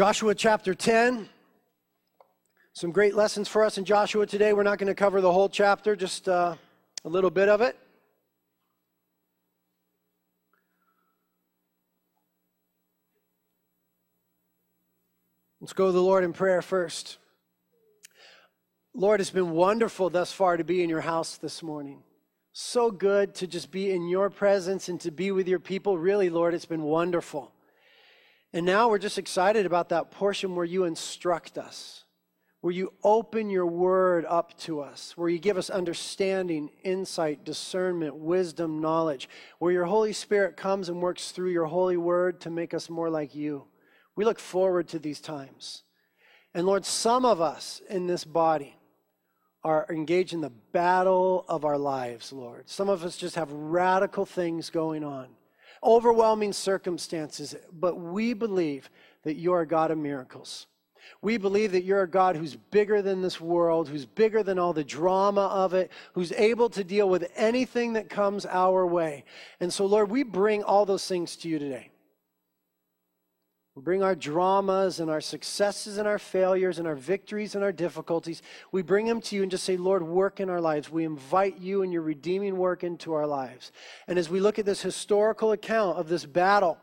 Joshua chapter 10. Some great lessons for us in Joshua today. We're not going to cover the whole chapter, just uh, a little bit of it. Let's go to the Lord in prayer first. Lord, it's been wonderful thus far to be in your house this morning. So good to just be in your presence and to be with your people. Really, Lord, it's been wonderful. And now we're just excited about that portion where you instruct us, where you open your word up to us, where you give us understanding, insight, discernment, wisdom, knowledge, where your Holy Spirit comes and works through your holy word to make us more like you. We look forward to these times. And Lord, some of us in this body are engaged in the battle of our lives, Lord. Some of us just have radical things going on overwhelming circumstances, but we believe that you're a God of miracles. We believe that you're a God who's bigger than this world, who's bigger than all the drama of it, who's able to deal with anything that comes our way. And so, Lord, we bring all those things to you today. We bring our dramas and our successes and our failures and our victories and our difficulties. We bring them to you and just say, Lord, work in our lives. We invite you and your redeeming work into our lives. And as we look at this historical account of this battle,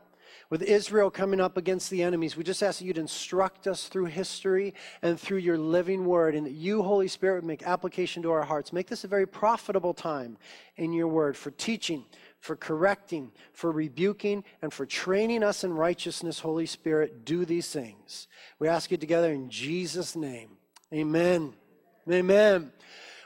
with Israel coming up against the enemies, we just ask that you'd instruct us through history and through your living word, and that you, Holy Spirit, would make application to our hearts. Make this a very profitable time in your word for teaching, for correcting, for rebuking, and for training us in righteousness, Holy Spirit, do these things. We ask it together in Jesus' name. Amen. Amen.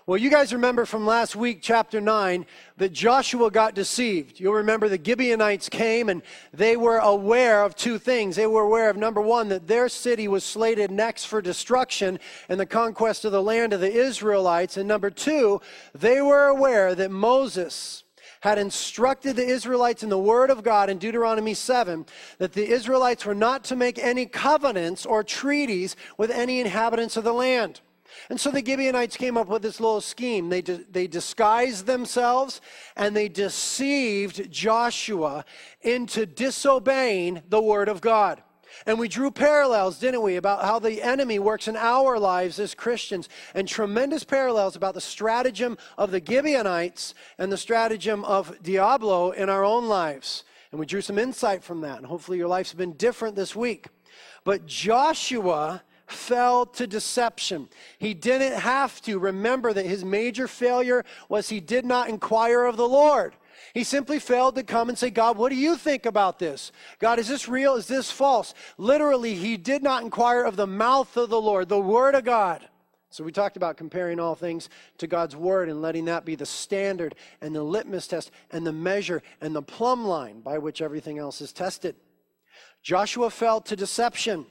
Well, you guys remember from last week, chapter 9, that Joshua got deceived. You'll remember the Gibeonites came and they were aware of two things. They were aware of, number one, that their city was slated next for destruction and the conquest of the land of the Israelites. And number two, they were aware that Moses, had instructed the Israelites in the Word of God in Deuteronomy 7 that the Israelites were not to make any covenants or treaties with any inhabitants of the land. And so the Gibeonites came up with this little scheme. They, they disguised themselves and they deceived Joshua into disobeying the Word of God. And we drew parallels, didn't we, about how the enemy works in our lives as Christians, and tremendous parallels about the stratagem of the Gibeonites and the stratagem of Diablo in our own lives. And we drew some insight from that, and hopefully your life's been different this week. But Joshua fell to deception. He didn't have to. Remember that his major failure was he did not inquire of the Lord. He simply failed to come and say, God, what do you think about this? God, is this real? Is this false? Literally, he did not inquire of the mouth of the Lord, the Word of God. So we talked about comparing all things to God's Word and letting that be the standard and the litmus test and the measure and the plumb line by which everything else is tested. Joshua fell to deception.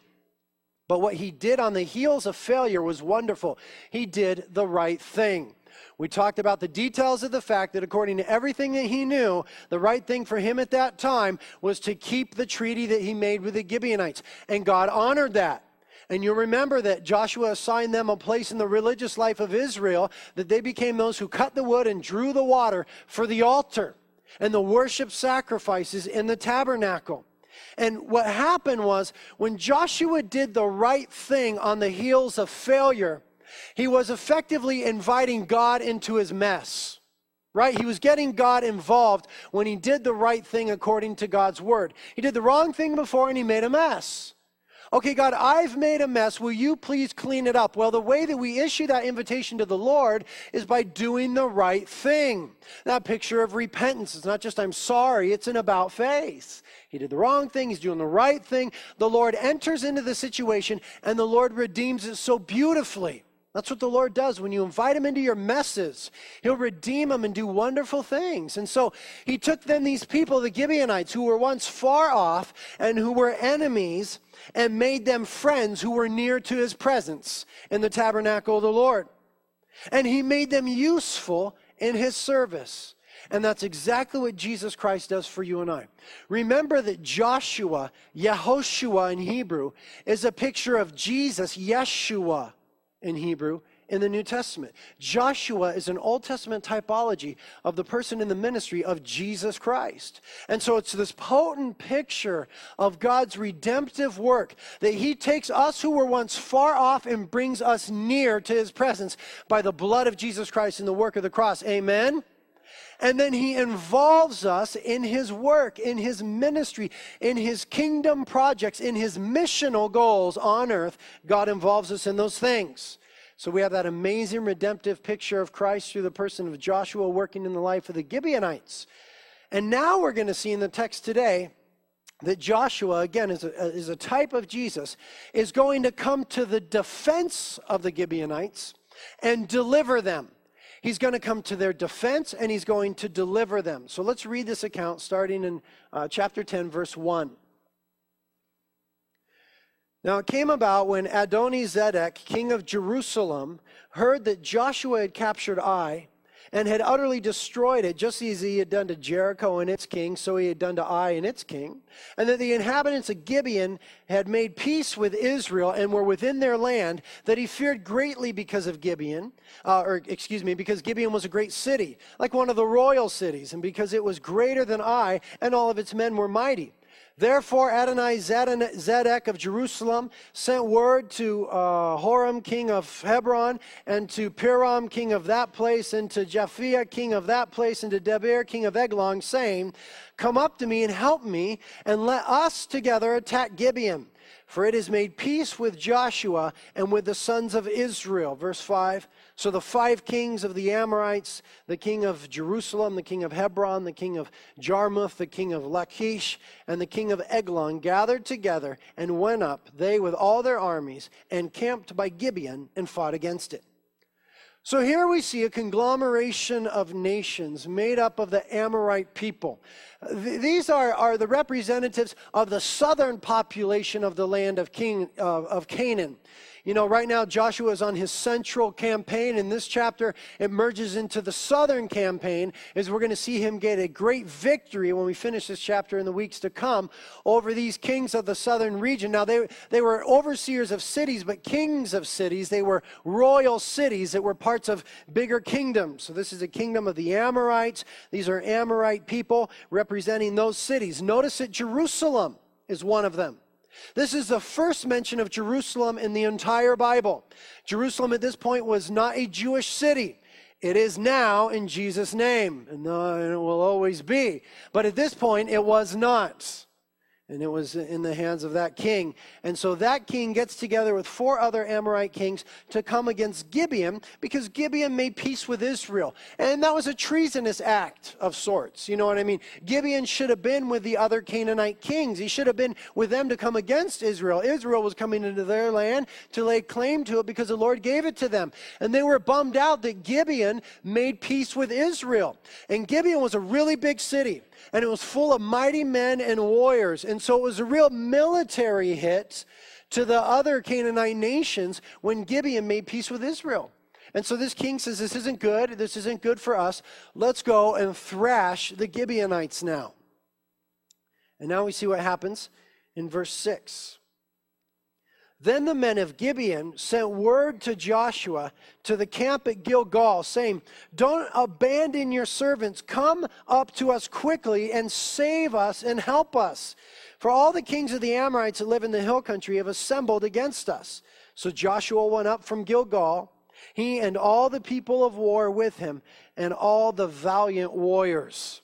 But what he did on the heels of failure was wonderful. He did the right thing. We talked about the details of the fact that according to everything that he knew, the right thing for him at that time was to keep the treaty that he made with the Gibeonites. And God honored that. And you remember that Joshua assigned them a place in the religious life of Israel, that they became those who cut the wood and drew the water for the altar and the worship sacrifices in the tabernacle. And what happened was when Joshua did the right thing on the heels of failure, he was effectively inviting God into his mess. Right? He was getting God involved when he did the right thing according to God's word. He did the wrong thing before and he made a mess. Okay, God, I've made a mess. Will you please clean it up? Well, the way that we issue that invitation to the Lord is by doing the right thing. That picture of repentance is not just I'm sorry, it's an about face. He did the wrong thing, he's doing the right thing. The Lord enters into the situation and the Lord redeems it so beautifully. That's what the Lord does. When you invite him into your messes, he'll redeem them and do wonderful things. And so he took then these people, the Gibeonites, who were once far off and who were enemies, and made them friends who were near to his presence in the tabernacle of the Lord. And he made them useful in his service. And that's exactly what Jesus Christ does for you and I. Remember that Joshua, Yehoshua in Hebrew, is a picture of Jesus, Yeshua in Hebrew, in the New Testament. Joshua is an Old Testament typology of the person in the ministry of Jesus Christ. And so it's this potent picture of God's redemptive work that he takes us who were once far off and brings us near to his presence by the blood of Jesus Christ and the work of the cross. Amen. And then he involves us in his work, in his ministry, in his kingdom projects, in his missional goals on earth. God involves us in those things. So we have that amazing redemptive picture of Christ through the person of Joshua working in the life of the Gibeonites. And now we're going to see in the text today that Joshua, again, is a, is a type of Jesus, is going to come to the defense of the Gibeonites and deliver them. He's going to come to their defense and he's going to deliver them. So let's read this account starting in uh, chapter 10, verse 1. Now it came about when Adoni-Zedek, king of Jerusalem, heard that Joshua had captured Ai and had utterly destroyed it, just as he had done to Jericho and its king, so he had done to Ai and its king, and that the inhabitants of Gibeon had made peace with Israel and were within their land, that he feared greatly because of Gibeon, uh, or excuse me, because Gibeon was a great city, like one of the royal cities, and because it was greater than Ai, and all of its men were mighty. Therefore, Adonai Zedek of Jerusalem sent word to uh, Horam, king of Hebron, and to Piram, king of that place, and to Japhia, king of that place, and to Debir, king of Eglon, saying, Come up to me and help me, and let us together attack Gibeon. For it has made peace with Joshua and with the sons of Israel. Verse 5 so the five kings of the Amorites, the king of Jerusalem, the king of Hebron, the king of Jarmuth, the king of Lachish, and the king of Eglon gathered together and went up, they with all their armies, and camped by Gibeon and fought against it. So here we see a conglomeration of nations made up of the Amorite people. These are, are the representatives of the southern population of the land of, King, uh, of Canaan. You know, right now Joshua is on his central campaign. and this chapter, it merges into the southern campaign as we're going to see him get a great victory when we finish this chapter in the weeks to come over these kings of the southern region. Now, they, they were overseers of cities, but kings of cities. They were royal cities that were parts of bigger kingdoms. So this is a kingdom of the Amorites. These are Amorite people representing those cities. Notice that Jerusalem is one of them. This is the first mention of Jerusalem in the entire Bible. Jerusalem at this point was not a Jewish city. It is now in Jesus' name, and uh, it will always be. But at this point, it was not and it was in the hands of that king. And so that king gets together with four other Amorite kings to come against Gibeon because Gibeon made peace with Israel. And that was a treasonous act of sorts. You know what I mean? Gibeon should have been with the other Canaanite kings. He should have been with them to come against Israel. Israel was coming into their land to lay claim to it because the Lord gave it to them. And they were bummed out that Gibeon made peace with Israel. And Gibeon was a really big city and it was full of mighty men and warriors. And so it was a real military hit to the other Canaanite nations when Gibeon made peace with Israel. And so this king says, This isn't good. This isn't good for us. Let's go and thrash the Gibeonites now. And now we see what happens in verse 6. Then the men of Gibeon sent word to Joshua to the camp at Gilgal, saying, Don't abandon your servants. Come up to us quickly and save us and help us. For all the kings of the Amorites that live in the hill country have assembled against us. So Joshua went up from Gilgal, he and all the people of war with him, and all the valiant warriors.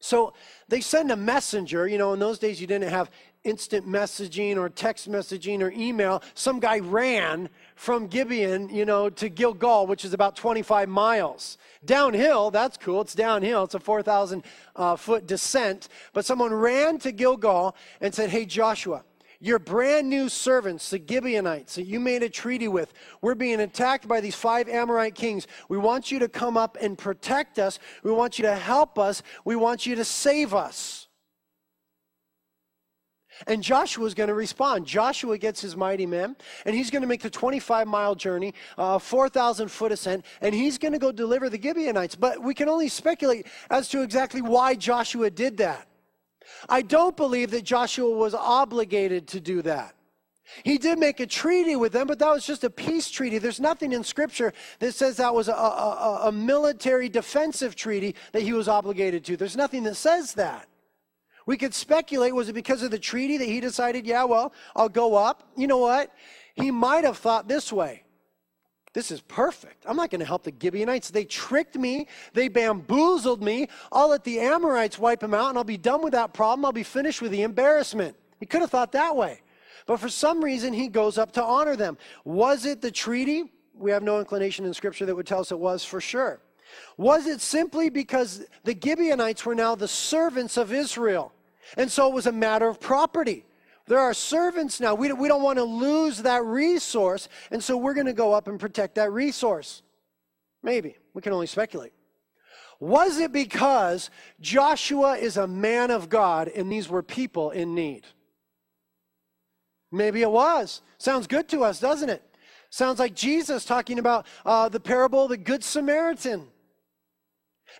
So they send a messenger. You know, in those days you didn't have instant messaging or text messaging or email. Some guy ran from Gibeon, you know, to Gilgal, which is about 25 miles. Downhill, that's cool. It's downhill. It's a 4,000 uh, foot descent. But someone ran to Gilgal and said, Hey, Joshua, your brand new servants, the Gibeonites that you made a treaty with, we're being attacked by these five Amorite kings. We want you to come up and protect us. We want you to help us. We want you to save us. And Joshua is going to respond. Joshua gets his mighty men, and he's going to make the 25 mile journey, uh, 4,000 foot ascent, and he's going to go deliver the Gibeonites. But we can only speculate as to exactly why Joshua did that. I don't believe that Joshua was obligated to do that. He did make a treaty with them, but that was just a peace treaty. There's nothing in Scripture that says that was a, a, a, military defensive treaty that he was obligated to. There's nothing that says that. We could speculate was it because of the treaty that he decided, yeah, well, I'll go up? You know what? He might have thought this way this is perfect. I'm not going to help the Gibeonites. They tricked me, they bamboozled me. I'll let the Amorites wipe them out, and I'll be done with that problem. I'll be finished with the embarrassment. He could have thought that way. But for some reason, he goes up to honor them. Was it the treaty? We have no inclination in Scripture that would tell us it was for sure. Was it simply because the Gibeonites were now the servants of Israel? And so it was a matter of property. There are servants now. We, we don't want to lose that resource, and so we're going to go up and protect that resource. Maybe. We can only speculate. Was it because Joshua is a man of God and these were people in need? Maybe it was. Sounds good to us, doesn't it? Sounds like Jesus talking about uh, the parable of the Good Samaritan.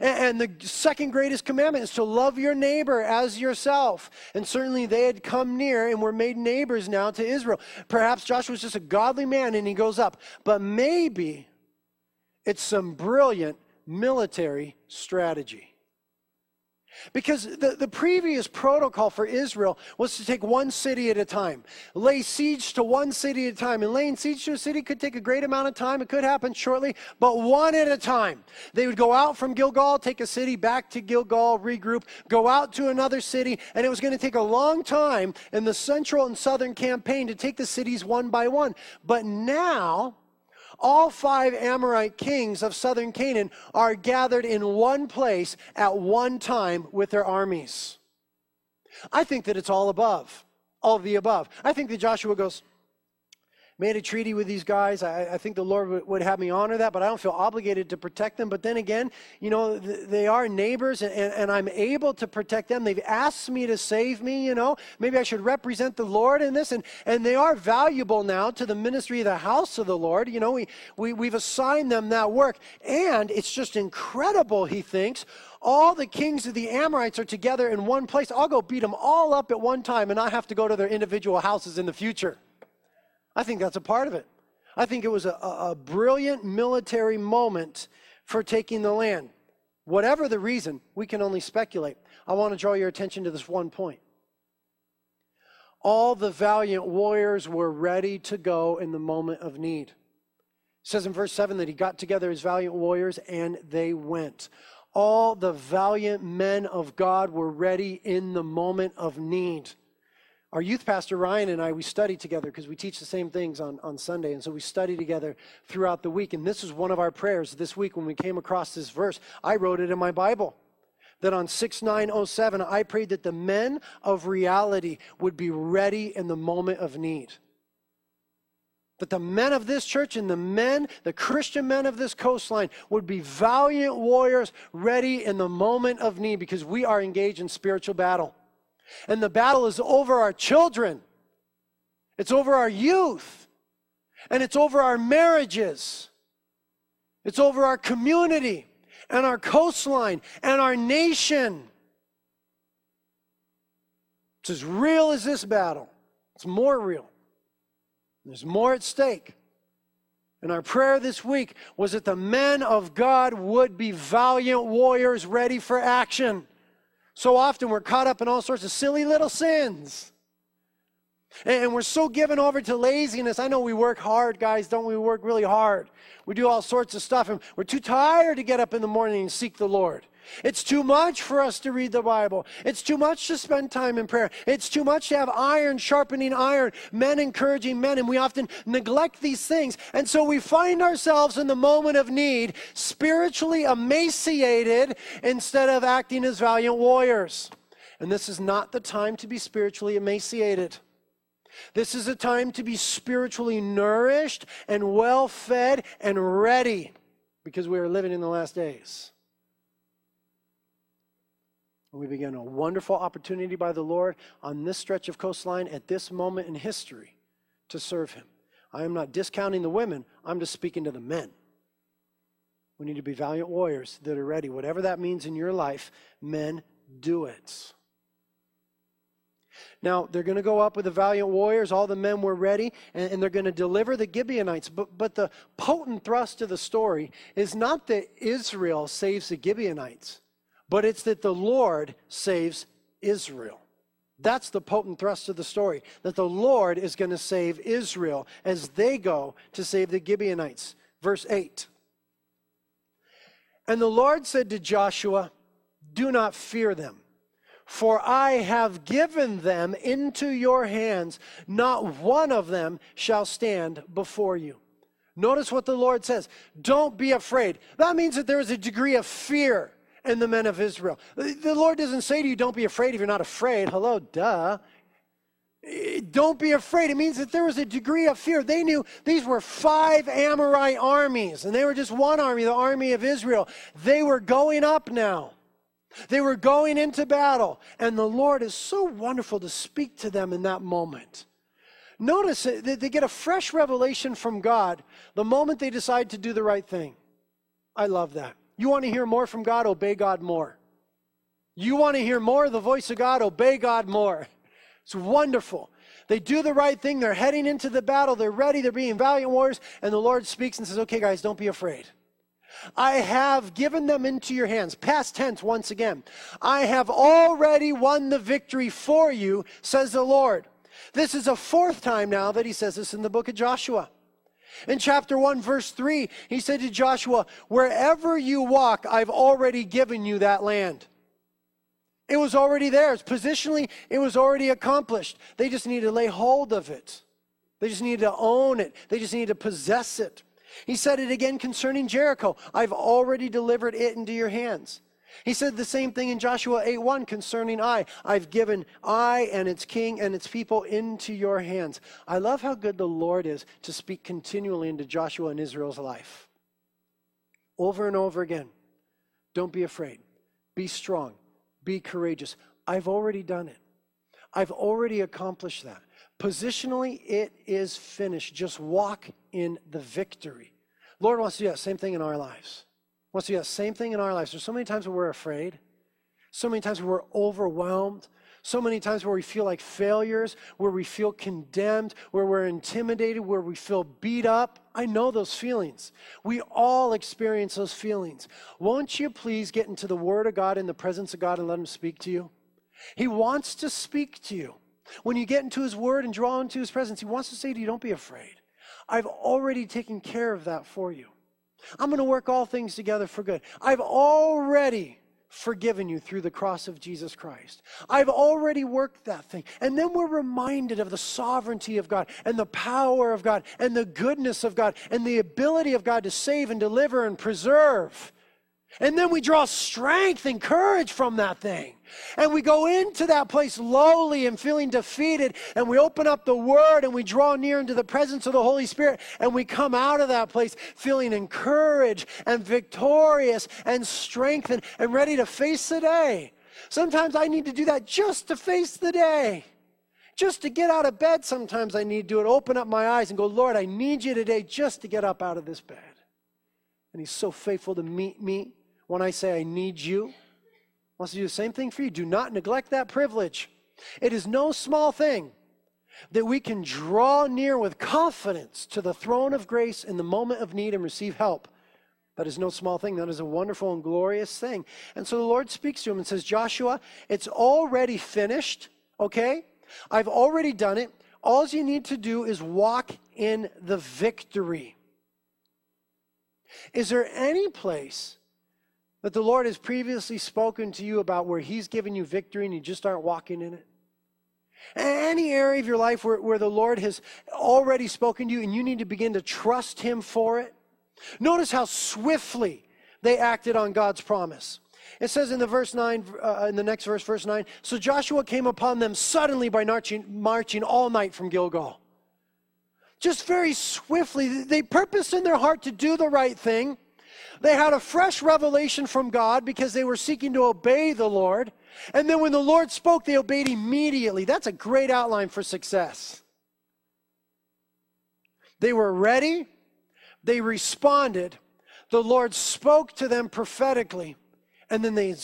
And, the second greatest commandment is to love your neighbor as yourself. And certainly they had come near and were made neighbors now to Israel. Perhaps Joshua was just a godly man and he goes up. But maybe it's some brilliant military strategy. Because the, the previous protocol for Israel was to take one city at a time, lay siege to one city at a time. And laying siege to a city could take a great amount of time. It could happen shortly, but one at a time. They would go out from Gilgal, take a city back to Gilgal, regroup, go out to another city, and it was going to take a long time in the central and southern campaign to take the cities one by one. But now, all five Amorite kings of southern Canaan are gathered in one place at one time with their armies. I think that it's all above, all of the above. I think that Joshua goes, made a treaty with these guys. I, I think the Lord would, would, have me honor that, but I don't feel obligated to protect them. But then again, you know, th- they are neighbors and, and, and, I'm able to protect them. They've asked me to save me, you know. Maybe I should represent the Lord in this. And, and they are valuable now to the ministry of the house of the Lord. You know, we, we, we've assigned them that work. And it's just incredible, he thinks. All the kings of the Amorites are together in one place. I'll go beat them all up at one time and not have to go to their individual houses in the future. I think that's a part of it. I think it was a, a brilliant military moment for taking the land. Whatever the reason, we can only speculate. I want to draw your attention to this one point. All the valiant warriors were ready to go in the moment of need. It says in verse 7 that he got together his valiant warriors and they went. All the valiant men of God were ready in the moment of need our youth pastor Ryan and I, we study together because we teach the same things on, on Sunday. And so we study together throughout the week. And this is one of our prayers this week when we came across this verse. I wrote it in my Bible that on 6907, I prayed that the men of reality would be ready in the moment of need. That the men of this church and the men, the Christian men of this coastline, would be valiant warriors ready in the moment of need because we are engaged in spiritual battle. And the battle is over our children, it's over our youth, and it's over our marriages, it's over our community and our coastline and our nation. It's as real as this battle, it's more real. There's more at stake. And our prayer this week was that the men of God would be valiant warriors ready for action. So often we're caught up in all sorts of silly little sins. And we're so given over to laziness. I know we work hard, guys, don't we? We work really hard. We do all sorts of stuff, and we're too tired to get up in the morning and seek the Lord. It's too much for us to read the Bible. It's too much to spend time in prayer. It's too much to have iron sharpening iron, men encouraging men, and we often neglect these things. And so we find ourselves in the moment of need, spiritually emaciated instead of acting as valiant warriors. And this is not the time to be spiritually emaciated. This is a time to be spiritually nourished and well fed and ready because we are living in the last days. We begin a wonderful opportunity by the Lord on this stretch of coastline at this moment in history to serve Him. I am not discounting the women, I'm just speaking to the men. We need to be valiant warriors that are ready. Whatever that means in your life, men, do it. Now, they're going to go up with the valiant warriors. All the men were ready, and, and, they're going to deliver the Gibeonites. But, but the potent thrust of the story is not that Israel saves the Gibeonites, but it's that the Lord saves Israel. That's the potent thrust of the story that the Lord is going to save Israel as they go to save the Gibeonites. Verse 8. And the Lord said to Joshua, Do not fear them for I have given them into your hands, not one of them shall stand before you. Notice what the Lord says don't be afraid. That means that there is a degree of fear in the men of Israel. The Lord doesn't say to you, don't be afraid if you're not afraid. Hello, duh. Eh, don't be afraid. It means that there was a degree of fear. They knew these were five Amorite armies, and they were just one army, the army of Israel. They were going up now. They were going into battle, and the Lord is so wonderful to speak to them in that moment. Notice that they get a fresh revelation from God the moment they decide to do the right thing. I love that. You want to hear more from God? Obey God more. You want to hear more of the voice of God? Obey God more. It's wonderful. They do the right thing. They're heading into the battle. They're ready. They're being valiant warriors. And the Lord speaks and says, Okay, guys, don't be afraid. I have given them into your hands. Past tense once again. I have already won the victory for you, says the Lord. This is a fourth time now that he says this in the book of Joshua. In chapter 1, verse 3, he said to Joshua, Wherever you walk, I've already given you that land. It was already theirs. Positionally, it was already accomplished. They just needed to lay hold of it. They just needed to own it. They just needed to possess it. He said it again concerning Jericho. I've already delivered it into your hands. He said the same thing in Joshua 8:1 concerning Ai. I've given Ai and its king and its people into your hands. I love how good the Lord is to speak continually into Joshua and Israel's life. Over and over again. Don't be afraid. Be strong. Be courageous. I've already done it. I've already accomplished that. Positionally, it is finished. Just walk in the victory. Lord wants to do that same thing in our lives. Wants to do that same thing in our lives. There's so many times where we're afraid, so many times where we're overwhelmed, so many times where we feel like failures, where we feel condemned, where we're intimidated, where we feel beat up. I know those feelings. We all experience those feelings. Won't you please get into the Word of God in the presence of God and let Him speak to you? He wants to speak to you. When you get into His Word and draw into His presence, He wants to say to you, Don't be afraid. I've already taken care of that for you. I'm going to work all things together for good. I've already forgiven you through the cross of Jesus Christ. I've already worked that thing. And then we're reminded of the sovereignty of God and the power of God and the goodness of God and the ability of God to save and deliver and preserve. And then we draw strength and courage from that thing. And we go into that place lowly and feeling defeated. And we open up the Word and we draw near into the presence of the Holy Spirit. And we come out of that place feeling encouraged and victorious and strengthened and ready to face the day. Sometimes I need to do that just to face the day. Just to get out of bed, sometimes I need to do it. Open up my eyes and go, Lord, I need you today just to get up out of this bed. And He's so faithful to meet me when I say I need you. Wants to do the same thing for you. Do not neglect that privilege. It is no small thing that we can draw near with confidence to the throne of grace in the moment of need and receive help. That is no small thing. That is a wonderful and glorious thing. And so the Lord speaks to him and says, Joshua, it's already finished, okay? I've already done it. All you need to do is walk in the victory. Is there any place that the Lord has previously spoken to you about where He's given you victory and you just aren't walking in it? Any area of your life where, where the Lord has already spoken to you and you need to begin to trust Him for it? Notice how swiftly they acted on God's promise. It says in the verse 9, uh, in the next verse, verse 9, so Joshua came upon them suddenly by marching, marching all night from Gilgal. Just very swiftly, they purposed in their heart to do the right thing. They had a fresh revelation from God because they were seeking to obey the Lord. And then when the Lord spoke, they obeyed immediately. That's a great outline for success. They were ready, they responded. The Lord spoke to them prophetically, And then they,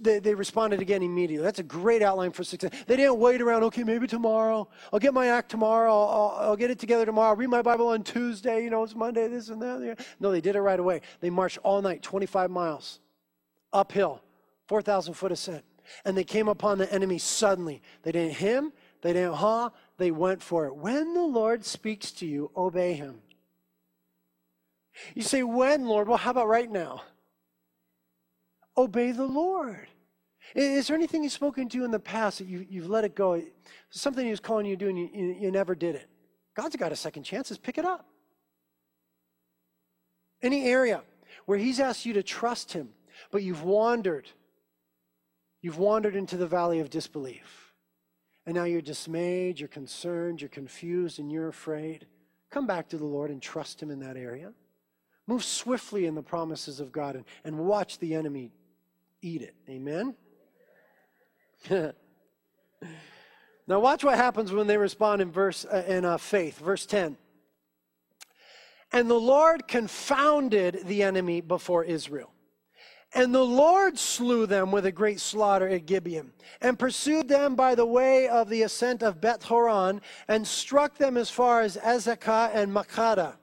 they, they, responded again immediately. That's a great outline for success. They didn't wait around, okay, maybe tomorrow. I'll get my act tomorrow. I'll, I'll, I'll get it together tomorrow. I'll read my Bible on Tuesday. You know, it's Monday, this and that. No, they did it right away. They marched all night, 25 miles, uphill, 4,000 foot ascent. And they came upon the enemy suddenly. They didn't him, they didn't ha, they went for it. When the Lord speaks to you, obey him. You say, when, Lord? Well, how about right now? Obey the Lord. Is there anything He's spoken to you in the past that you, you've let it go? Something He was calling you to do and you, you, you never did it. God's got a second chance. Just pick it up. Any area where He's asked you to trust Him, but you've wandered, you've wandered into the valley of disbelief. And now you're dismayed, you're concerned, you're confused, and you're afraid. Come back to the Lord and trust Him in that area. Move swiftly in the promises of God and, and watch the enemy eat it. Amen? now watch what happens when they respond in verse uh, in uh, faith. Verse 10. And the Lord confounded the enemy before Israel. And the Lord slew them with a great slaughter at Gibeon, and pursued them by the way of the ascent of Beth Horon, and struck them as far as Azekah and Makkedah.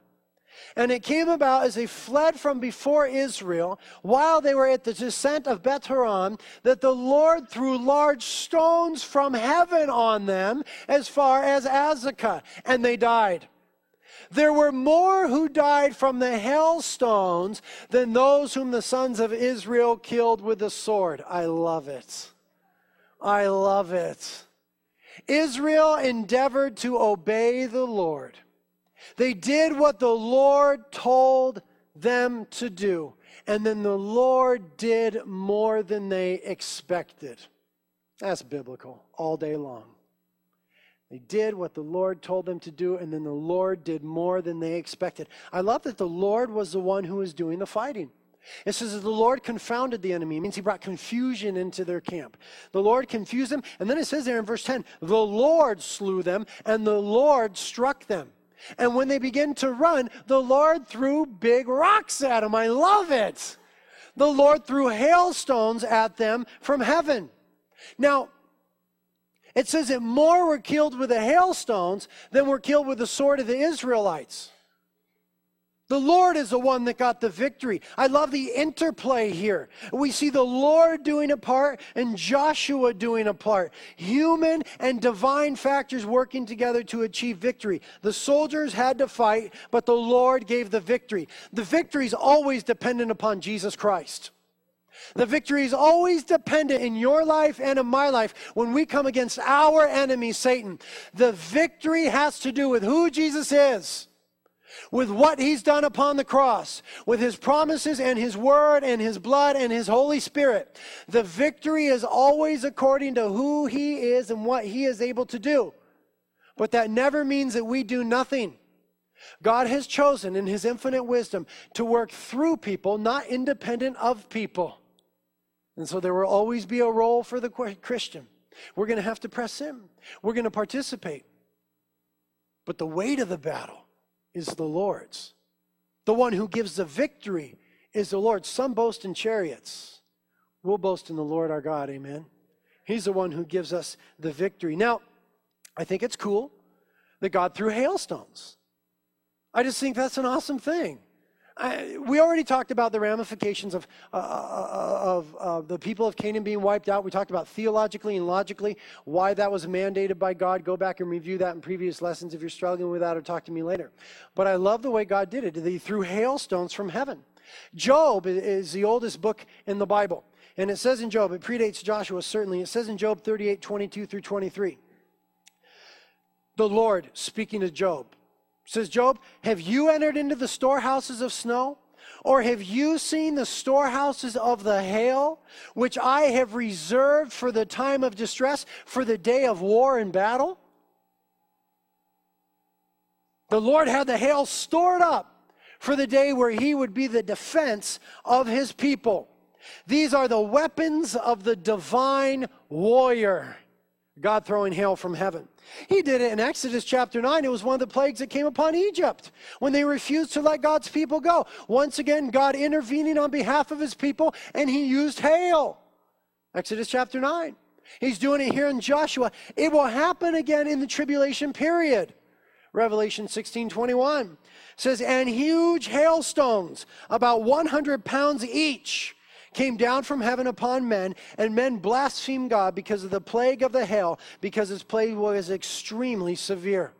And it came about as they fled from before Israel, while they were at the descent of Beth Horon, that the Lord threw large stones from heaven on them as far as Azekah, and they died. There were more who died from the hailstones than those whom the sons of Israel killed with the sword. I love it. I love it. Israel endeavored to obey the Lord. They did what the Lord told them to do. And then the Lord did more than they expected. That's biblical all day long. They did what the Lord told them to do, and then the Lord did more than they expected. I love that the Lord was the one who was doing the fighting. It says that the Lord confounded the enemy. It means he brought confusion into their camp. The Lord confused them. And then it says there in verse 10 the Lord slew them, and the Lord struck them. And when they begin to run, the Lord threw big rocks at them. I love it. The Lord threw hailstones at them from heaven. Now, it says that more were killed with the hailstones than were killed with the sword of the Israelites. The Lord is the one that got the victory. I love the interplay here. We see the Lord doing a part and Joshua doing a part. Human and divine factors working together to achieve victory. The soldiers had to fight, but the Lord gave the victory. The victory is always dependent upon Jesus Christ. The victory is always dependent in your life and in my life when we come against our enemy, Satan. The victory has to do with who Jesus is with what he's done upon the cross, with his promises and his word and his blood and his Holy Spirit. The victory is always according to who he is and what he is able to do. But that never means that we do nothing. God has chosen in his infinite wisdom to work through people, not independent of people. And so there will always be a role for the Christian. We're going to have to press in, we're going to participate. But the weight of the battle is the Lord's. The one who gives the victory is the Lord. Some boast in chariots. We'll boast in the Lord our God. Amen. He's the one who gives us the victory. Now, I think it's cool that God threw hailstones. I just think that's an awesome thing. I, we already talked about the ramifications of, uh, uh, of uh, the people of Canaan being wiped out. We talked about theologically and logically why that was mandated by God. Go back and review that in previous lessons if you're struggling with that or talk to me later. But I love the way God did it. He threw hailstones from heaven. Job is the oldest book in the Bible. And it says in Job, it predates Joshua certainly. It says in Job 38 22 through 23. The Lord speaking to Job Says Job, have you entered into the storehouses of snow? Or have you seen the storehouses of the hail, which I have reserved for the time of distress, for the day of war and battle? The Lord had the hail stored up for the day where he would be the defense of his people. These are the weapons of the divine warrior. God throwing hail from heaven. He did it in Exodus chapter 9. It was one of the plagues that came upon Egypt when they refused to let God's people go. Once again, God intervening on behalf of his people, and he used hail. Exodus chapter 9. He's doing it here in Joshua. It will happen again in the tribulation period. Revelation 16 21 says, And huge hailstones, about 100 pounds each, came down from heaven upon men, and men blasphemed God because of the plague of the hail, because his plague was extremely severe.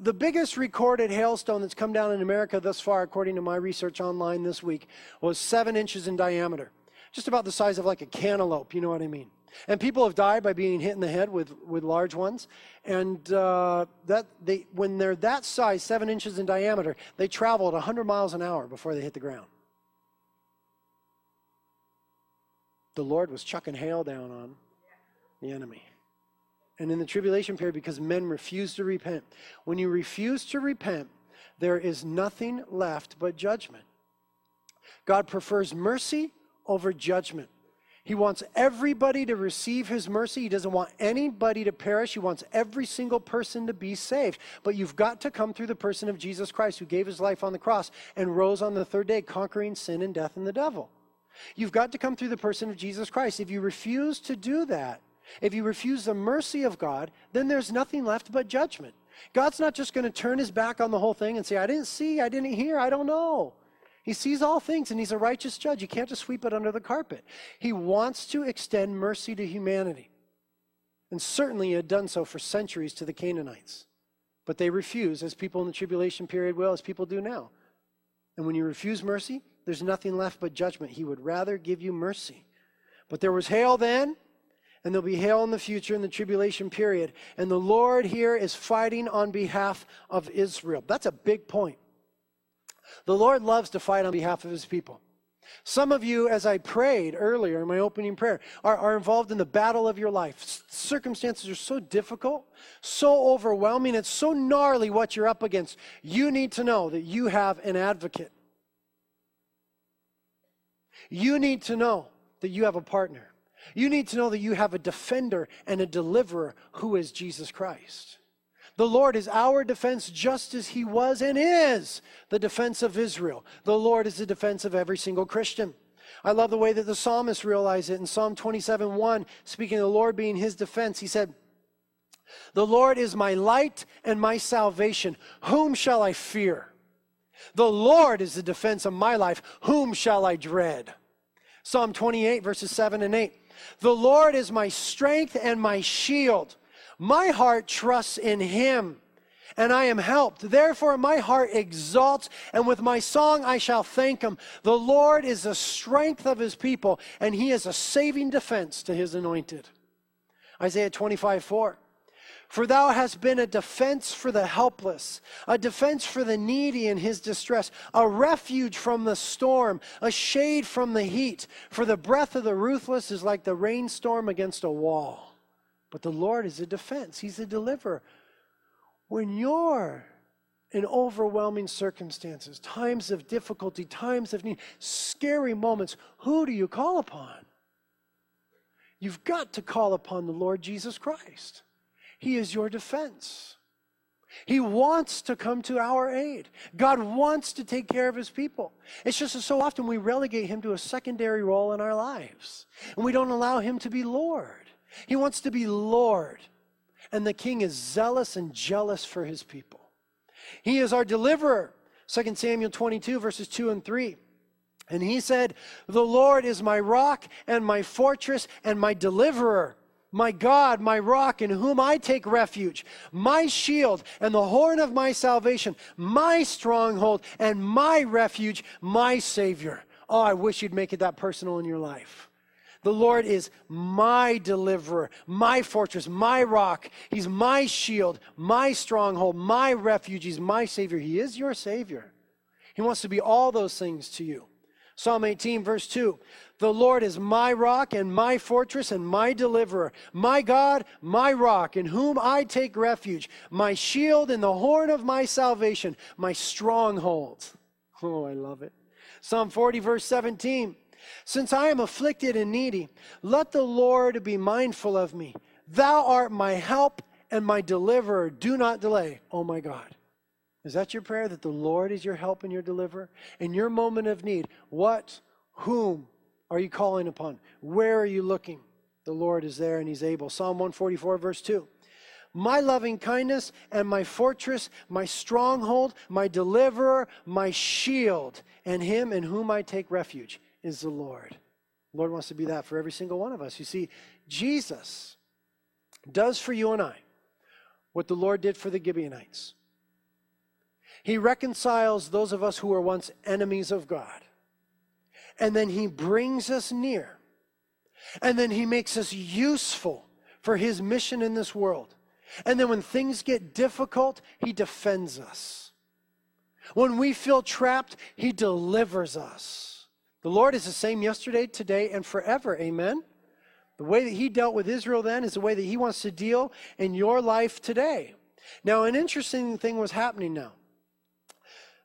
The biggest recorded hailstone that's come down in America thus far, according to my research online this week, was seven inches in diameter. Just about the size of like a cantaloupe, you know what I mean? And people have died by being hit in the head with, with large ones. And uh, that they, when they're that size, seven inches in diameter, they travel at 100 miles an hour before they hit the ground. The Lord was chucking hail down on the enemy. And in the tribulation period, because men refuse to repent, when you refuse to repent, there is nothing left but judgment. God prefers mercy over judgment. He wants everybody to receive his mercy. He doesn't want anybody to perish. He wants every single person to be saved. But you've got to come through the person of Jesus Christ, who gave his life on the cross and rose on the third day, conquering sin and death and the devil. You've got to come through the person of Jesus Christ. If you refuse to do that, if you refuse the mercy of God, then there's nothing left but judgment. God's not just going to turn his back on the whole thing and say, I didn't see, I didn't hear, I don't know. He sees all things and he's a righteous judge. You can't just sweep it under the carpet. He wants to extend mercy to humanity. And certainly he had done so for centuries to the Canaanites. But they refuse, as people in the tribulation period will, as people do now. And when you refuse mercy, there's nothing left but judgment. He would rather give you mercy. But there was hail then, and there'll be hail in the future in the tribulation period. And the Lord here is fighting on behalf of Israel. That's a big point. The Lord loves to fight on behalf of his people. Some of you, as I prayed earlier in my opening prayer, are, are involved in the battle of your life. Circumstances are so difficult, so overwhelming, it's so gnarly what you're up against. You need to know that you have an advocate. You need to know that you have a partner. You need to know that you have a defender and a deliverer who is Jesus Christ. The Lord is our defense just as he was and is the defense of Israel. The Lord is the defense of every single Christian. I love the way that the psalmist realized it in Psalm 27 1, speaking of the Lord being his defense. He said, The Lord is my light and my salvation. Whom shall I fear? The Lord is the defense of my life. Whom shall I dread? Psalm 28, verses 7 and 8. The Lord is my strength and my shield. My heart trusts in him, and I am helped. Therefore, my heart exalts, and with my song I shall thank him. The Lord is the strength of his people, and he is a saving defense to his anointed. Isaiah 25, 4. For thou hast been a defense for the helpless, a defense for the needy in his distress, a refuge from the storm, a shade from the heat. For the breath of the ruthless is like the rainstorm against a wall. But the Lord is a defense, he's a deliverer. When you're in overwhelming circumstances, times of difficulty, times of need, scary moments, who do you call upon? You've got to call upon the Lord Jesus Christ. He is your defense. He wants to come to our aid. God wants to take care of his people. It's just that so often we relegate him to a secondary role in our lives, and we don't allow him to be Lord. He wants to be Lord, and the king is zealous and jealous for his people. He is our deliverer. 2 Samuel 22, verses 2 and 3. And he said, The Lord is my rock and my fortress and my deliverer my God, my rock, in whom I take refuge, my shield and the horn of my salvation, my stronghold and my refuge, my Savior. Oh, I wish you'd make it that personal in your life. The Lord is my deliverer, my fortress, my rock. He's my shield, my stronghold, my refuge. He's my Savior. He is your Savior. He wants to be all those things to you. Psalm 18, verse 2 The Lord is my rock and my fortress and my deliverer, my God, my rock, in whom I take refuge, my shield and the horn of my salvation, my stronghold. Oh, I love it. Psalm 40, verse 17 Since I am afflicted and needy, let the Lord be mindful of me. Thou art my help and my deliverer. Do not delay. Oh my God. Is that your prayer? That the Lord is your help and your deliverer? In your moment of need, what, whom are you calling upon? Where are you looking? The Lord is there and He's able. Psalm 144, verse 2. My loving kindness and my fortress, my stronghold, my deliverer, my shield, and Him in whom I take refuge is the Lord. The Lord wants to be that for every single one of us. You see, Jesus does for you and I what the Lord did for the Gibeonites. He reconciles those of us who were once enemies of God. And then he brings us near. And then he makes us useful for his mission in this world. And then when things get difficult, he defends us. When we feel trapped, he delivers us. The Lord is the same yesterday, today, and forever. Amen. The way that he dealt with Israel then is the way that he wants to deal in your life today. Now, an interesting thing was happening now.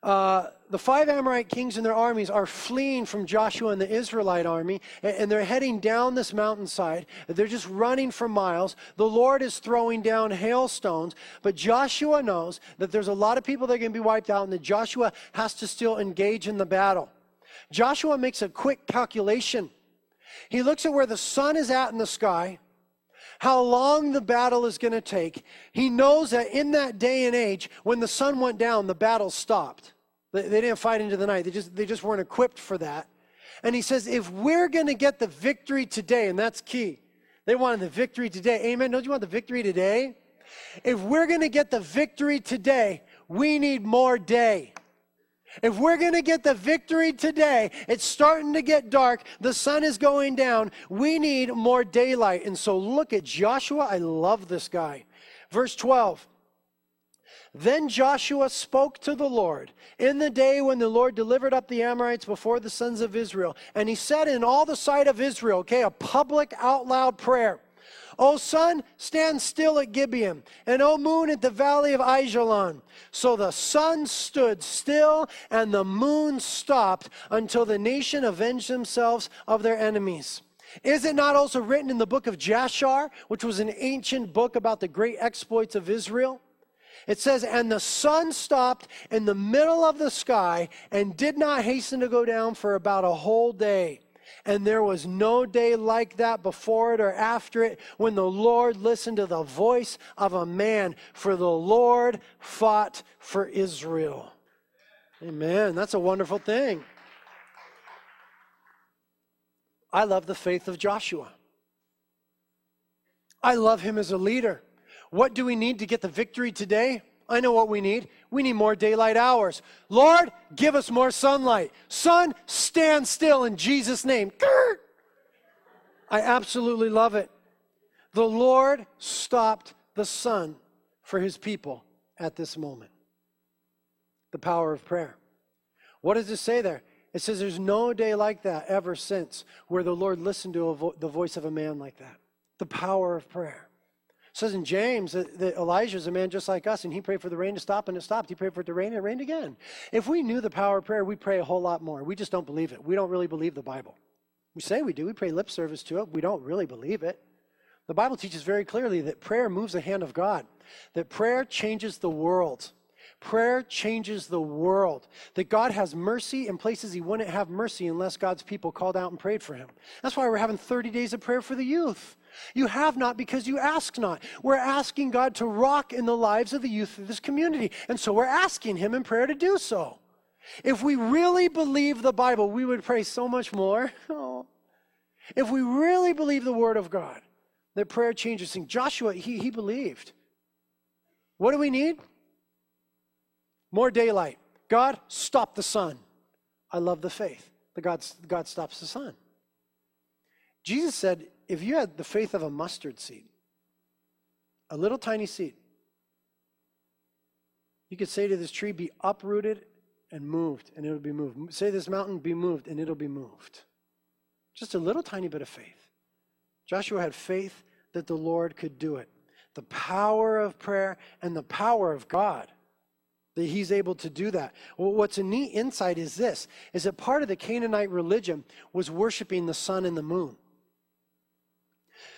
Uh, the five Amorite kings and their armies are fleeing from Joshua and the Israelite army, and, and they're heading down this mountainside. They're just running for miles. The Lord is throwing down hailstones, but Joshua knows that there's a lot of people that are going to be wiped out, and that Joshua has to still engage in the battle. Joshua makes a quick calculation. He looks at where the sun is at in the sky, how long the battle is going to take. He knows that in that day and age, when the sun went down, the battle stopped. They, they didn't fight into the night, they just, they just weren't equipped for that. And he says, if we're going to get the victory today, and that's key, they wanted the victory today. Amen. Don't you want the victory today? If we're going to get the victory today, we need more day. If we're going to get the victory today, it's starting to get dark, the sun is going down, we need more daylight. And so look at Joshua. I love this guy. Verse 12. Then Joshua spoke to the Lord in the day when the Lord delivered up the Amorites before the sons of Israel. And he said in all the sight of Israel, okay, a public out loud prayer. O sun, stand still at Gibeon, and O moon at the valley of Ajalon. So the sun stood still, and the moon stopped until the nation avenged themselves of their enemies. Is it not also written in the book of Jashar, which was an ancient book about the great exploits of Israel? It says, And the sun stopped in the middle of the sky and did not hasten to go down for about a whole day. And there was no day like that before it or after it when the Lord listened to the voice of a man, for the Lord fought for Israel. Amen. That's a wonderful thing. I love the faith of Joshua. I love him as a leader. What do we need to get the victory today? I know what we need. We need more daylight hours. Lord, give us more sunlight. Sun, stand still in Jesus' name. I absolutely love it. The Lord stopped the sun for his people at this moment. The power of prayer. What does it say there? It says there's no day like that ever since where the Lord listened to vo- the voice of a man like that. The power of prayer says in James that, that Elijah is a man just like us, and he prayed for the rain to stop, and it stopped. He prayed for it to rain, and it rained again. If we knew the power of prayer, we'd pray a whole lot more. We just don't believe it. We don't really believe the Bible. We say we do. We pray lip service to it. We don't really believe it. The Bible teaches very clearly that prayer moves the hand of God, that prayer changes the world. Prayer changes the world. That God has mercy in places He wouldn't have mercy unless God's people called out and prayed for Him. That's why we're having 30 days of prayer for the youth. You have not because you ask not. We're asking God to rock in the lives of the youth of this community. And so we're asking Him in prayer to do so. If we really believe the Bible, we would pray so much more. If we really believe the Word of God, that prayer changes things. Joshua, he, he believed. What do we need? More daylight. God, stop the sun. I love the faith. The God, God stops the sun. Jesus said, if you had the faith of a mustard seed, a little tiny seed, you could say to this tree, be uprooted and moved, and it'll be moved. Say this mountain, be moved, and it'll be moved. Just a little tiny bit of faith. Joshua had faith that the Lord could do it. The power of prayer and the power of God that he's able to do that. Well, what's a neat insight is this is that part of the Canaanite religion was worshiping the sun and the moon.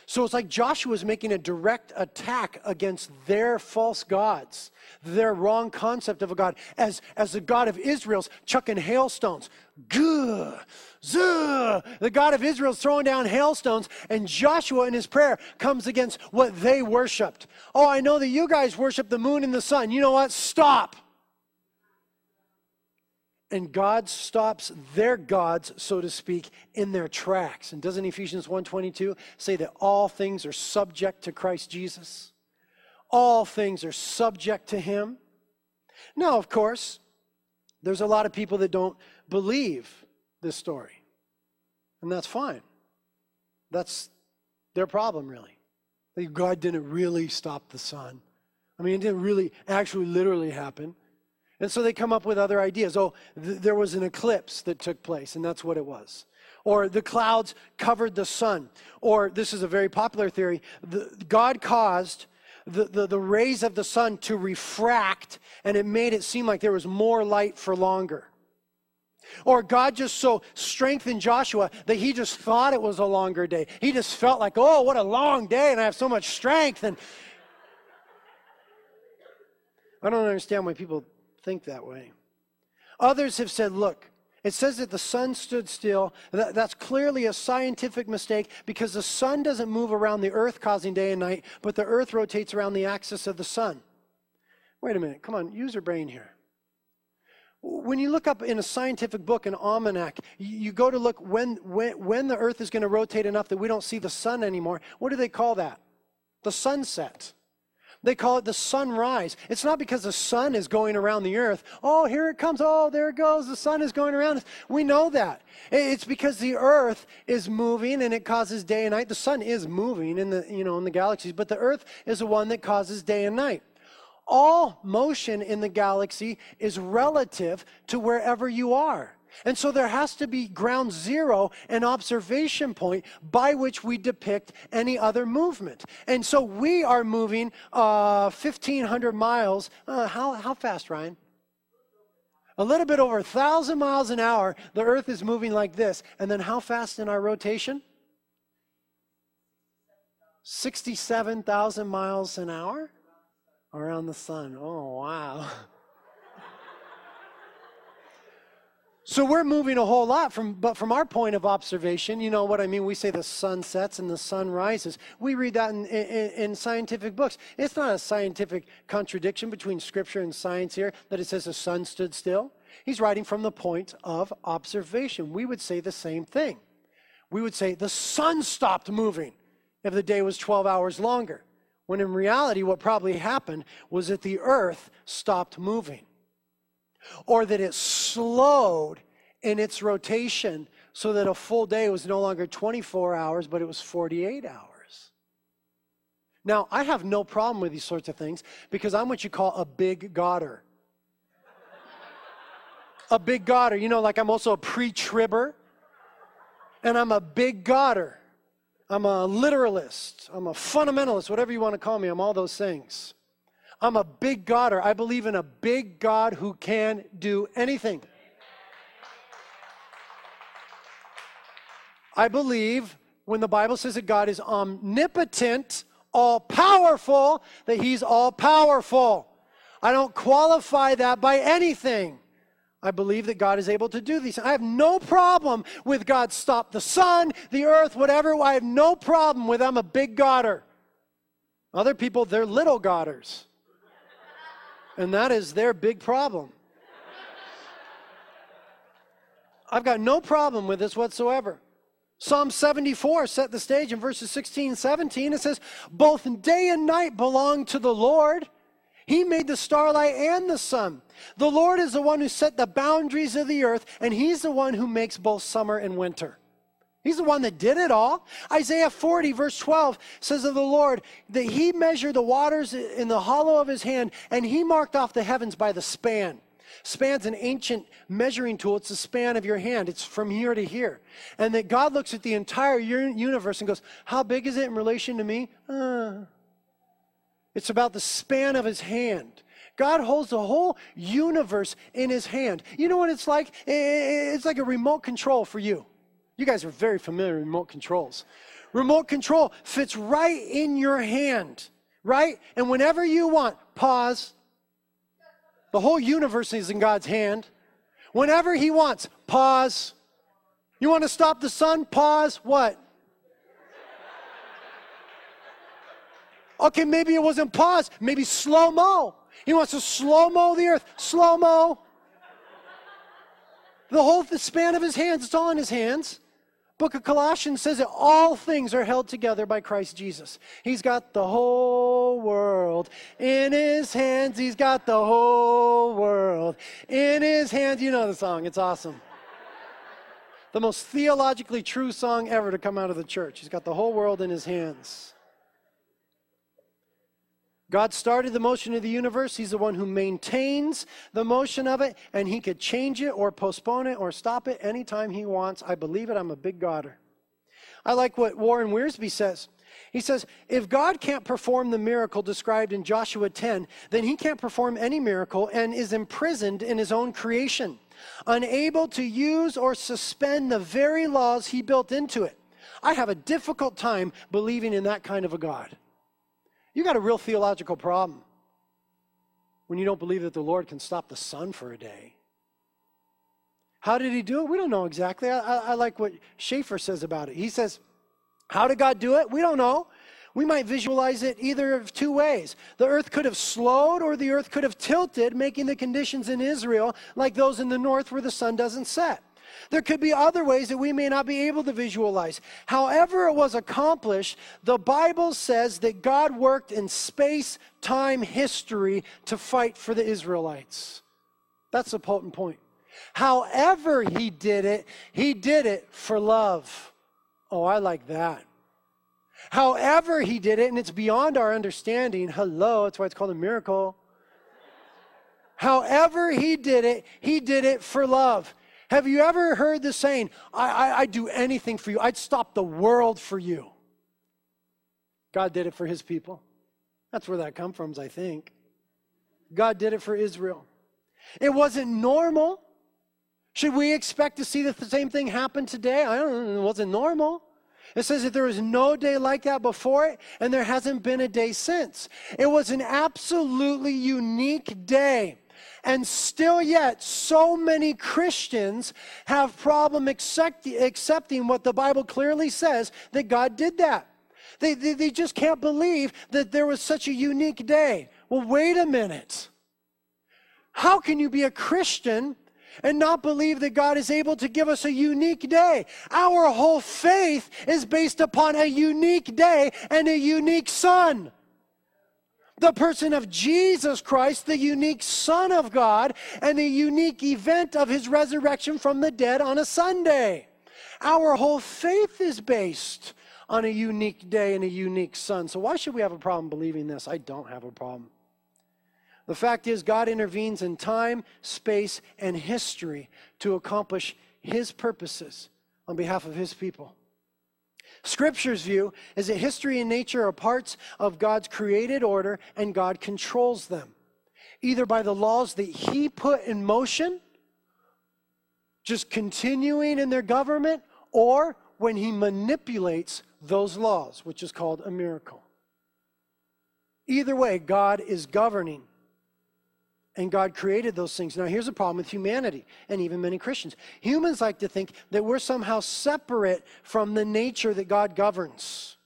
So it's like Joshua is making a direct attack against their false gods, their wrong concept of a God, as, as the God of Israel's chucking hailstones. Zuh. The God of Israel's throwing down hailstones, and Joshua in his prayer comes against what they worshiped. Oh, I know that you guys worship the moon and the sun. You know what? Stop and God stops their gods, so to speak, in their tracks. And doesn't Ephesians 1:22 say that all things are subject to Christ Jesus? All things are subject to him. Now, of course, there's a lot of people that don't believe this story. And that's fine. That's their problem, really. God didn't really stop the sun. I mean, it didn't really actually literally happen. And so they come up with other ideas. Oh, th- there was an eclipse that took place, and that's what it was. Or the clouds covered the sun. Or this is a very popular theory the, God caused the, the, the rays of the sun to refract, and it made it seem like there was more light for longer. Or God just so strengthened Joshua that he just thought it was a longer day. He just felt like, oh, what a long day, and I have so much strength. And I don't understand why people think that way. Others have said, look, it says that the sun stood still. That, that's clearly a scientific mistake because the sun doesn't move around the earth causing day and night, but the earth rotates around the axis of the sun. Wait a minute, come on, use your brain here. When you look up in a scientific book, an almanac, you go to look when, when, when the earth is going to rotate enough that we don't see the sun anymore. What do they call that? The sunset. They call it the sunrise. It's not because the sun is going around the earth. Oh, here it comes. Oh, there it goes. The sun is going around. We know that. It's because the earth is moving and it causes day and night. The sun is moving in the, you know, in the galaxies, but the earth is the one that causes day and night. All motion in the galaxy is relative to wherever you are. And so there has to be ground zero, an observation point by which we depict any other movement. And so we are moving uh, 1,500 miles. Uh, how, how fast, Ryan? A little bit over 1,000 miles an hour, the Earth is moving like this. And then how fast in our rotation? 67,000 miles an hour around the sun. Oh, wow. So we're moving a whole lot from, but from our point of observation, you know what I mean? We say the sun sets and the sun rises. We read that in, in, in, scientific books. It's not a scientific contradiction between scripture and science here that it says the sun stood still. He's writing from the point of observation. We would say the same thing. We would say the sun stopped moving if the day was 12 hours longer. When in reality, what probably happened was that the earth stopped moving or that it slowed in its rotation so that a full day was no longer 24 hours, but it was 48 hours. Now, I have no problem with these sorts of things because I'm what you call a big godder. a big godder. You know, like I'm also a pre tribber, and I'm a big godder. I'm a literalist. I'm a fundamentalist, whatever you want to call me. I'm all those things. I'm a big Godder. I believe in a big God who can do anything. I believe when the Bible says that God is omnipotent, all powerful, that He's all powerful. I don't qualify that by anything. I believe that God is able to do these. I have no problem with God stop the sun, the earth, whatever. I have no problem with I'm a big Godder. Other people, they're little Godders. And that is their big problem. I've got no problem with this whatsoever. Psalm 74 set the stage in verses 16 17. It says, Both day and night belong to the Lord. He made the starlight and the sun. The Lord is the one who set the boundaries of the earth, and He's the one who makes both summer and winter. He's the one that did it all. Isaiah 40, verse 12 says of the Lord that he measured the waters in the hollow of his hand and he marked off the heavens by the span. Span's an ancient measuring tool. It's the span of your hand. It's from here to here. And that God looks at the entire universe and goes, How big is it in relation to me? Uh, it's about the span of his hand. God holds the whole universe in his hand. You know what it's like? It's like a remote control for you. You guys are very familiar with remote controls. Remote control fits right in your hand, right? And whenever you want, pause. The whole universe is in God's hand. Whenever He wants, pause. You want to stop the sun? Pause. What? Okay, maybe it wasn't pause, maybe slow mo. He wants to slow mo the earth, slow mo. The whole the span of his hands, it's all in his hands. Book of Colossians says that all things are held together by Christ Jesus. He's got the whole world in his hands. He's got the whole world in his hands. You know the song, it's awesome. the most theologically true song ever to come out of the church. He's got the whole world in his hands. God started the motion of the universe. He's the one who maintains the motion of it, and He could change it or postpone it or stop it anytime He wants. I believe it. I'm a big Godder. I like what Warren Wiersbe says. He says, if God can't perform the miracle described in Joshua 10, then he can't perform any miracle and is imprisoned in his own creation, unable to use or suspend the very laws he built into it. I have a difficult time believing in that kind of a God. You got a real theological problem when you don't believe that the Lord can stop the sun for a day. How did he do it? We don't know exactly. I, I, I like what Schaeffer says about it. He says, How did God do it? We don't know. We might visualize it either of two ways. The earth could have slowed or the earth could have tilted, making the conditions in Israel like those in the north where the sun doesn't set. There could be other ways that we may not be able to visualize. However, it was accomplished, the Bible says that God worked in space time history to fight for the Israelites. That's a potent point. However, he did it, he did it for love. Oh, I like that. However, he did it, and it's beyond our understanding. Hello, that's why it's called a miracle. However, he did it, he did it for love. Have you ever heard the saying, I, I, I'd do anything for you, I'd stop the world for you? God did it for his people. That's where that comes from, I think. God did it for Israel. It wasn't normal. Should we expect to see the same thing happen today? I don't know. It wasn't normal. It says that there was no day like that before it, and there hasn't been a day since. It was an absolutely unique day. And still yet, so many Christians have problem accept, accepting what the Bible clearly says that God did that. They, they, they just can't believe that there was such a unique day. Well, wait a minute. How can you be a Christian and not believe that God is able to give us a unique day. Our whole faith is based upon a unique day and a unique Son the person of Jesus Christ, the unique Son of God, and the unique event of his resurrection from the dead on a Sunday. Our whole faith is based on a unique day and a unique Son. So, why should we have a problem believing this? I don't have a problem. The fact is, God intervenes in time, space, and history to accomplish his purposes on behalf of his people. Scripture's view is that history and nature are parts of God's created order and God controls them, either by the laws that He put in motion, just continuing in their government, or when He manipulates those laws, which is called a miracle. Either way, God is governing and God created those things. Now, here's a problem with humanity and even many Christians. Humans like to think that we're somehow separate from the nature that God governs.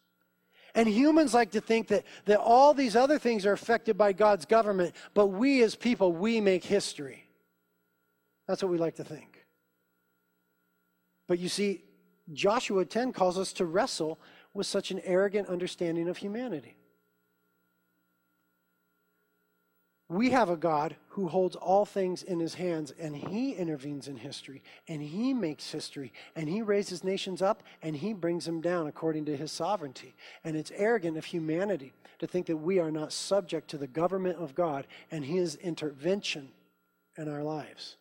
And humans like to think that, that all these other things are affected by God's government, but we as people, we make history. That's what we like to think. But you see, Joshua 10 calls us to wrestle with such an arrogant understanding of humanity. We have a God who holds all things in his hands and he intervenes in history and he makes history and he raises nations up and he brings them down according to his sovereignty. And it's arrogant of humanity to think that we are not subject to the government of God and his intervention in our lives.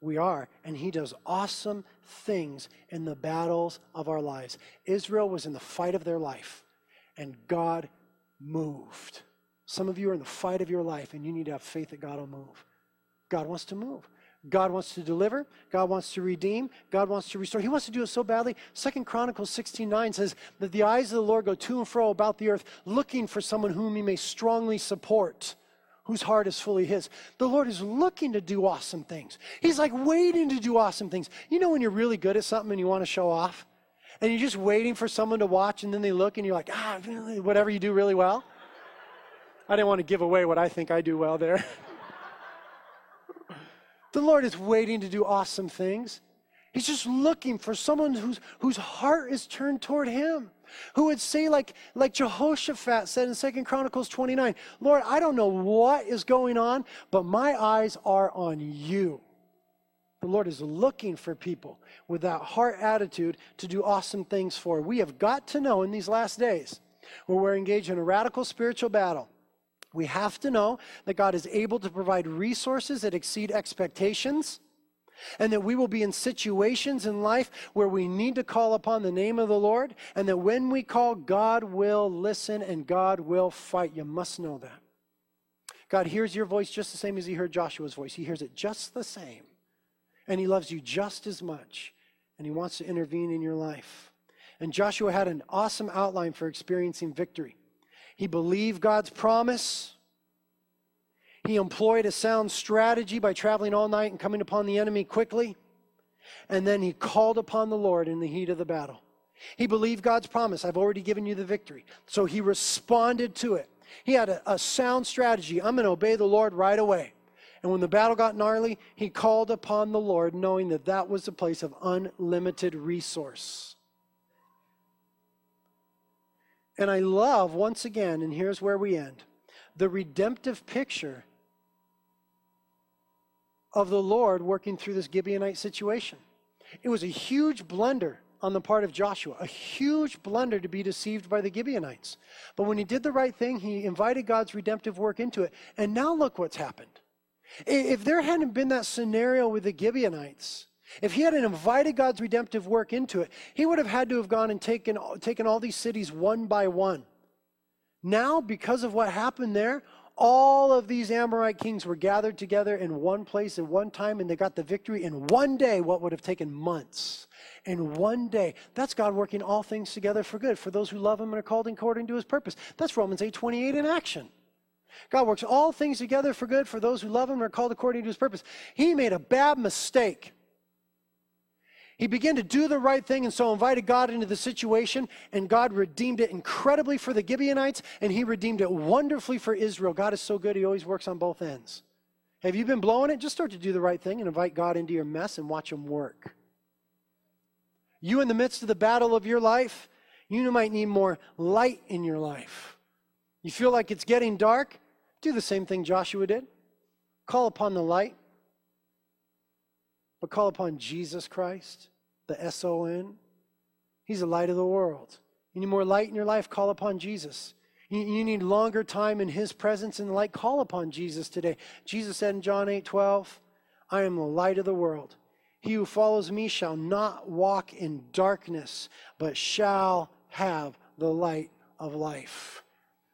We are, and he does awesome things in the battles of our lives. Israel was in the fight of their life, and God moved. Some of you are in the fight of your life and you need to have faith that God will move. God wants to move. God wants to deliver. God wants to redeem. God wants to restore. He wants to do it so badly. Second Chronicles 16:9 says that the eyes of the Lord go to and fro about the earth, looking for someone whom he may strongly support, whose heart is fully his. The Lord is looking to do awesome things. He's like waiting to do awesome things. You know when you're really good at something and you want to show off? And you're just waiting for someone to watch, and then they look and you're like, ah, whatever you do really well. I didn't want to give away what I think I do well there. The Lord is waiting to do awesome things. He's just looking for someone whose, whose heart is turned toward him. Who would say, like, like Jehoshaphat said in Second Chronicles 29, Lord, I don't know what is going on, but my eyes are on you. The Lord is looking for people with that heart attitude to do awesome things for. We have got to know in these last days where we're engaged in a radical spiritual battle we have to know that God is able to provide resources that exceed expectations, and that we will be in situations in life where we need to call upon the name of the Lord, and that when we call, God will listen and God will fight. You must know that. God hears your voice just the same as He heard Joshua's voice, He hears it just the same. And He loves you just as much, and He wants to intervene in your life. And Joshua had an awesome outline for experiencing victory. He believed God's promise. He employed a sound strategy by traveling all night and coming upon the enemy quickly. And then he called upon the Lord in the heat of the battle. He believed God's promise. I've already given you the victory. So he responded to it. He had a, a sound strategy. I'm going to obey the Lord right away. And when the battle got gnarly, he called upon the Lord, knowing that that was a place of unlimited resource. And I love, once again, and here's where we end the redemptive picture of the Lord working through this Gibeonite situation. It was a huge blunder on the part of Joshua, a huge blunder to be deceived by the Gibeonites. But when he did the right thing, he invited God's redemptive work into it. And now look what's happened. If there hadn't been that scenario with the Gibeonites, if he hadn't invited God's redemptive work into it, he would have had to have gone and taken, taken all these cities one by one. Now, because of what happened there, all of these Amorite kings were gathered together in one place at one time, and they got the victory in one day, what would have taken months. In one day. That's God working all things together for good for those who love him and are called according to his purpose. That's Romans 8 28 in action. God works all things together for good for those who love him and are called according to his purpose. He made a bad mistake he began to do the right thing and so invited God into the situation, and God redeemed it incredibly for the Gibeonites, and He redeemed it wonderfully for Israel. God is so good, He always works on both ends. Have you been blowing it? Just start to do the right thing and invite God into your mess and watch Him work. You, in the midst of the battle of your life, you might need more light in your life. You feel like it's getting dark? Do the same thing Joshua did. Call upon the light, but call upon Jesus Christ the S O N. He's the light of the world. You need more light in your life? Call upon Jesus. You, need longer time in His presence and light? Call upon Jesus today. Jesus said in John 8 12, I am the light of the world. He who follows me shall not walk in darkness, but shall have the light of life.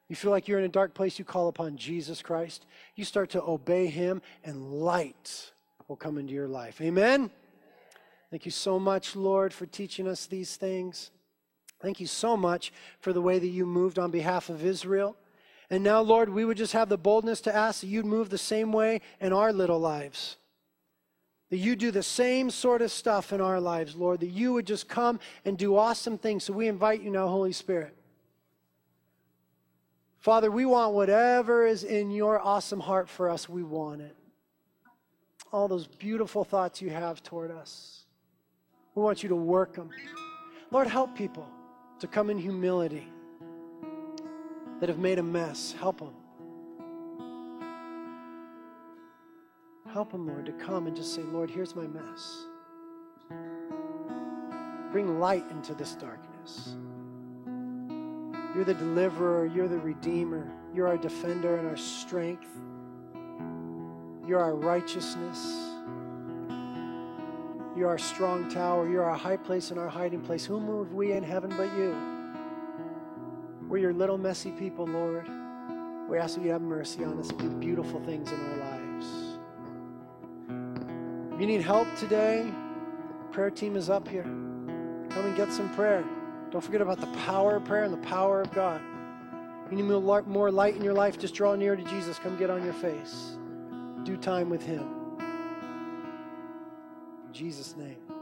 You feel like you're in a dark place, you call upon Jesus Christ. You start to obey Him, and light will come into your life. Amen? Thank you so much, Lord, for teaching us these things. Thank you so much for the way that you moved on behalf of Israel. And now, Lord, we would just have the boldness to ask that you'd move the same way in our little lives. That you do the same sort of stuff in our lives, Lord. That you would just come and do awesome things. So we invite you now, Holy Spirit. Father, we want whatever is in your awesome heart for us, we want it. All those beautiful thoughts you have toward us. We want you to work them. Lord, help people to come in humility that have made a mess. Help them. Help them, Lord, to come and just say, Lord, here's my mess. Bring light into this darkness. You're the deliverer, you're the redeemer, you're our defender and our strength, you're our righteousness. You're our strong tower. You're our high place and our hiding place. Who moved we in heaven but you? We're your little messy people, Lord. We ask that you have mercy on us do beautiful things in our lives. If you need help today, prayer team is up here. Come and get some prayer. Don't forget about the power of prayer and the power of God. If You need more light in your life, just draw near to Jesus. Come get on your face. Do time with Him. In Jesus' name.